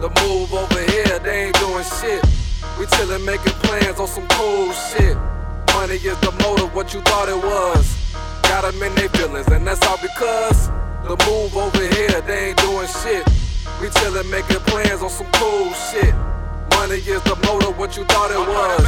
The move over here, they ain't doing shit. We chillin' making plans on some cool shit. Money is the motive, what you thought it was. Got them in their feelings, and that's all because the move over here, they ain't doing shit. We chillin' making plans on some cool shit. Money is the motive, what you thought it was.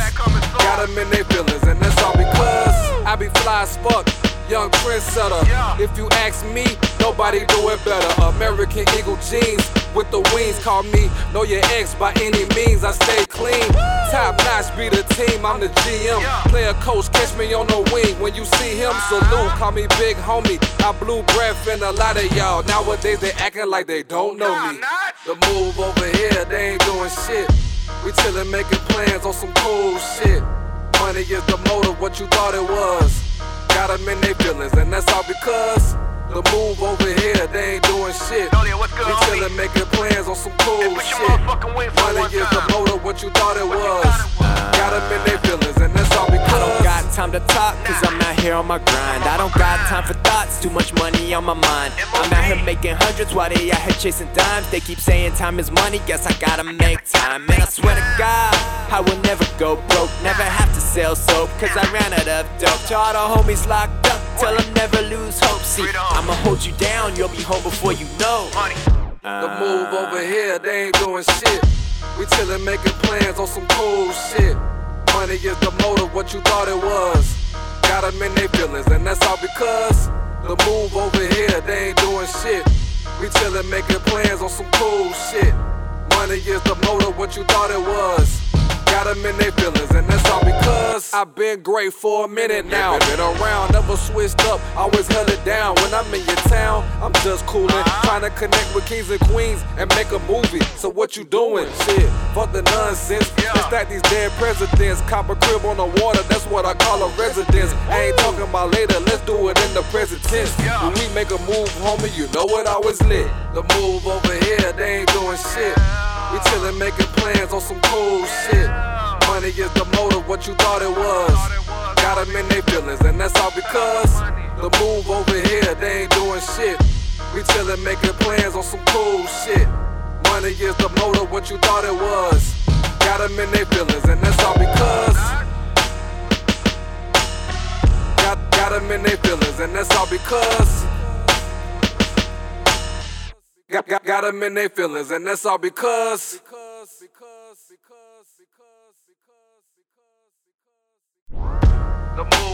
Got them in their feelings, and that's all because I be fly as fuck young trendsetter. If you ask me, nobody do it better. American Eagle jeans with the wings. Call me, know your ex by any means. I stay clean. Top notch be the team. I'm the GM. Player coach, catch me on the wing. When you see him, salute. Call me big homie. I blew breath in a lot of y'all. Nowadays they acting like they don't know me. The move over here, they ain't doing shit. We chillin' making plans on some cool shit. Money is the motive, what you thought it was got them in their feelings, and that's all because the move over here, they ain't doing shit. Know what's good, we chillin' making plans on some cool hey, shit. Money is the motive, what you thought it was. Got them in their feelings, and that's all because I don't got time to talk, cause I'm out here on my grind. I don't got time for thoughts, too much money on my mind. I'm out here making hundreds while they out here chasing dimes. They keep saying time is money, guess I gotta make time. And I swear to God, I will never go broke, never have to sell soap, cause I ran out of dope. To all the homies locked up, tell them never lose hope. See, I'ma hold you down, you'll be home before you know. The move over here, they ain't doing shit. We chillin' making plans on some cool shit. Money is the motive, what you thought it was. Got them in their feelings, and that's all because the move over here, they ain't doing shit. We chillin' making plans on some cool shit. Money is the motive, what you thought it was. Got them in their feelings, and that's all because I've been great for a minute now. Been around, never switched up, always held it down. When I'm in your town, I'm just coolin', trying to connect with kings and queens and make a movie. So what you doing? Shit, fuck the nonsense. It's that these dead presidents cop a crib on the water. That's what I call a residence. I ain't talking about later, let's do it in the present tense. When we make a move, homie, you know it always lit. The move over here, they ain't doing shit. We chillin' making plans on some cool shit. Money is the motive, what you thought it was. Got them in their feelings, and that's all because the move over here, they ain't doing shit. We chillin' making plans on some cool shit. Money is the motive, what you thought it was. Got them in their feelings, and that's all because. Got, got them in their feelings, and that's all because. Got, got, got them in their feelings, and that's all because. The over